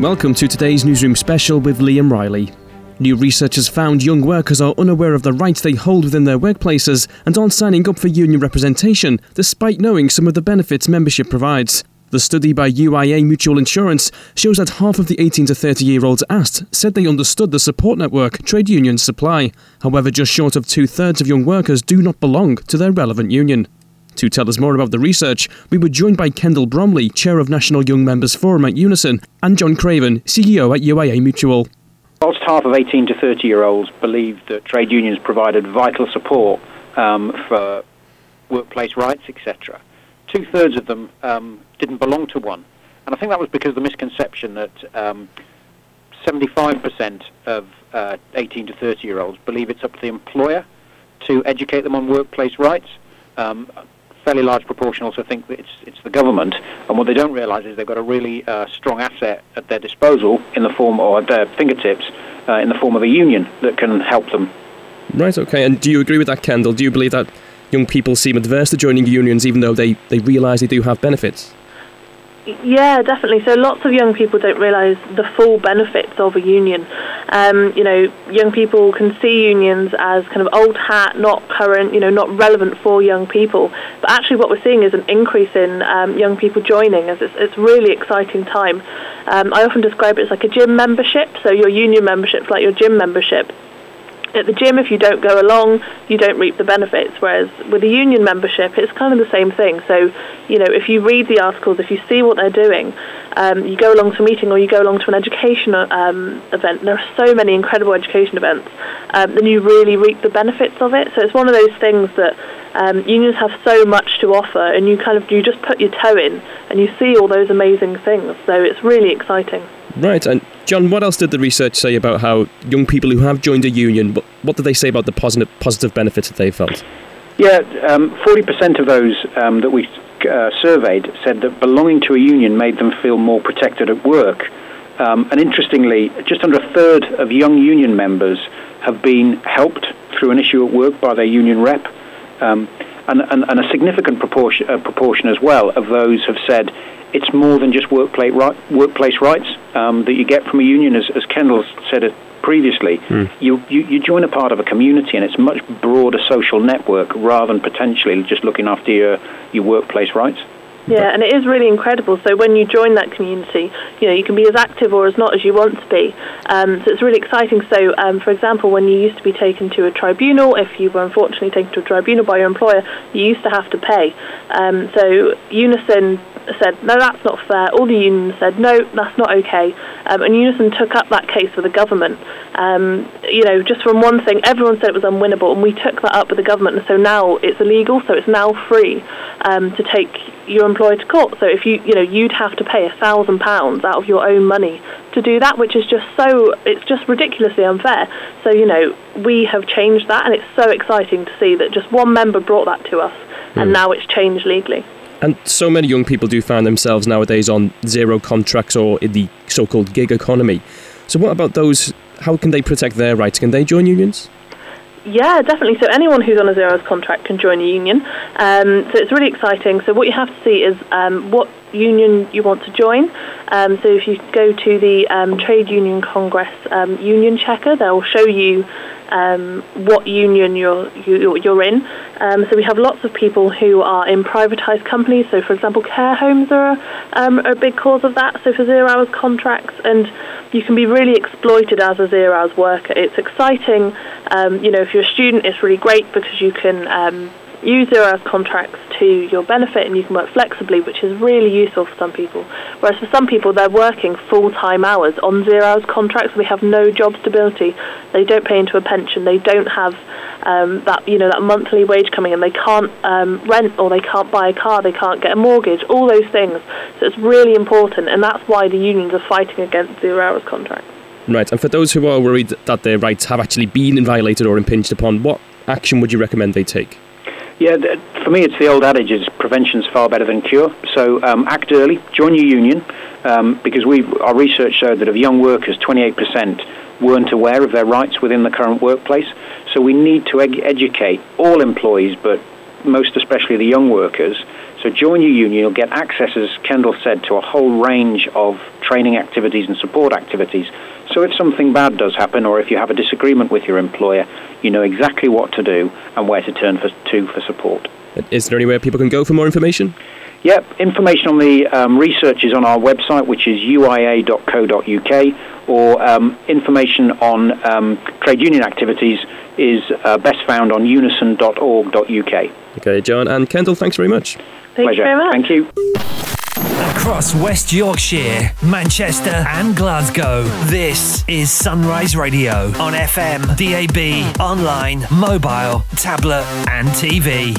Welcome to today's Newsroom special with Liam Riley. New research has found young workers are unaware of the rights they hold within their workplaces and aren't signing up for union representation, despite knowing some of the benefits membership provides. The study by UIA Mutual Insurance shows that half of the 18 to 30 year olds asked said they understood the support network trade unions supply. However, just short of two thirds of young workers do not belong to their relevant union. To tell us more about the research, we were joined by Kendal Bromley, Chair of National Young Members Forum at Unison, and Jon Craven, CEO at UIA Mutual. Whilst half of 18 to 30 year olds believed that trade unions provided vital support um, for workplace rights, etc., two thirds of them um, didn't belong to one. And I think that was because of the misconception that um, 75% of uh, 18 to 30 year olds believe it's up to the employer to educate them on workplace rights. Um, fairly large proportion also think that it's it's the government, and what they don't realise is they've got a really uh, strong asset at their disposal in the form or at their fingertips uh, in the form of a union that can help them. Right. Okay. And do you agree with that, Kendal? Do you believe that young people seem adverse to joining unions, even though they they realise they do have benefits? Yeah, definitely. So lots of young people don't realise the full benefits of a union. Um, you know, young people can see unions as kind of old hat, not current, you know, not relevant for young people. But actually, what we're seeing is an increase in um, young people joining, as it's, it's really exciting time. Um, I often describe it as like a gym membership. So your union membership, is like your gym membership at the gym, if you don't go along, you don't reap the benefits. Whereas with a union membership, it's kind of the same thing. So, you know, if you read the articles, if you see what they're doing, um, you go along to a meeting or you go along to an education um, event, there are so many incredible education events, um, then you really reap the benefits of it. So it's one of those things that um, unions have so much to offer, and you kind of you just put your toe in and you see all those amazing things. So it's really exciting. Right, and Jon, what else did the research say about how young people who have joined a union, what, what did they say about the positive, positive benefits that they felt? Yeah, um, 40% of those um, that we uh, surveyed said that belonging to a union made them feel more protected at work. Um, and interestingly, just under a third of young union members have been helped through an issue at work by their union rep. Um, and, and, and, a significant proportion, uh, proportion as well of those have said it's more than just workplace, right, workplace rights um, that you get from a union, as, as Kendal said it previously. Mm. You, you, you join a part of a community, and it's much broader social network rather than potentially just looking after your, your workplace rights. Yeah, and it is really incredible. So when you join that community, you know you can be as active or as not as you want to be. Um, so it's really exciting. So, um, for example, when you used to be taken to a tribunal, if you were unfortunately taken to a tribunal by your employer, you used to have to pay. Um, so Unison said, no, that's not fair. All the unions said, no, that's not okay. Um, and Unison took up that case with the government. Um, you know, just from one thing, everyone said it was unwinnable, and we took that up with the government, and so now it's illegal, so it's now free um, to take your employer to court. So if you, you know, you'd have to pay a thousand pounds out of your own money to do that, which is just so, it's just ridiculously unfair. So, you know, we have changed that, and it's so exciting to see that just one member brought that to us, mm. and hmm. now it's changed legally. And so many young people do find themselves nowadays on zero contracts or in the so called gig economy. So, what about those? How can they protect their rights? Can they join unions? Yeah, definitely. So anyone who's on a zero hours contract can join a union. Um, so it's really exciting. So what you have to see is um, what union you want to join. Um, so if you go to the um, Trade Union Congress um, Union Checker, they'll show you um, what union you're you, are you are in. Um, so we have lots of people who are in privatised companies. So for example, care homes are, um, are a big cause of that. So for zero hours contracts, and you can be really exploited as a zero hours worker. It's exciting. Um, you know, if you're a student, it's really great because you can um, use zero hours contracts to your benefit and you can work flexibly, which is really useful for some people. Whereas for some people, they're working full time hours on zero hours contracts. They have no job stability. They don't pay into a pension. They don't have um, that you know that monthly wage coming in. They can't um, rent or they can't buy a car. They can't get a mortgage. All those things. So it's really important, and that's why the unions are fighting against zero hours contracts. Right, and for those who are worried that their rights have actually been violated or impinged upon, what action would you recommend they take? Yeah, for me, it's the old adage: is prevention's far better than cure. So um, act early, join your union, um, because we our research showed that of young workers, 28% weren't aware of their rights within the current workplace. So we need to ed- educate all employees, but most especially the young workers. So join your union, you'll get access, as Kendal said, to a whole range of training activities and support activities. So if something bad does happen, or if you have a disagreement with your employer, you know exactly what to do and where to turn for, to for support. Is there anywhere people can go for more information? Yep, information on the um, research is on our website, which is uia.co.uk, or um, information on um, trade union activities is uh, best found on unison.org.uk. Okay, Jon and Kendal, thanks very much. Thank Pleasure. you very much. Thank you. Across West Yorkshire, Manchester, and Glasgow, this is Sunrise Radio on FM, DAB, online, mobile, tablet, and TV.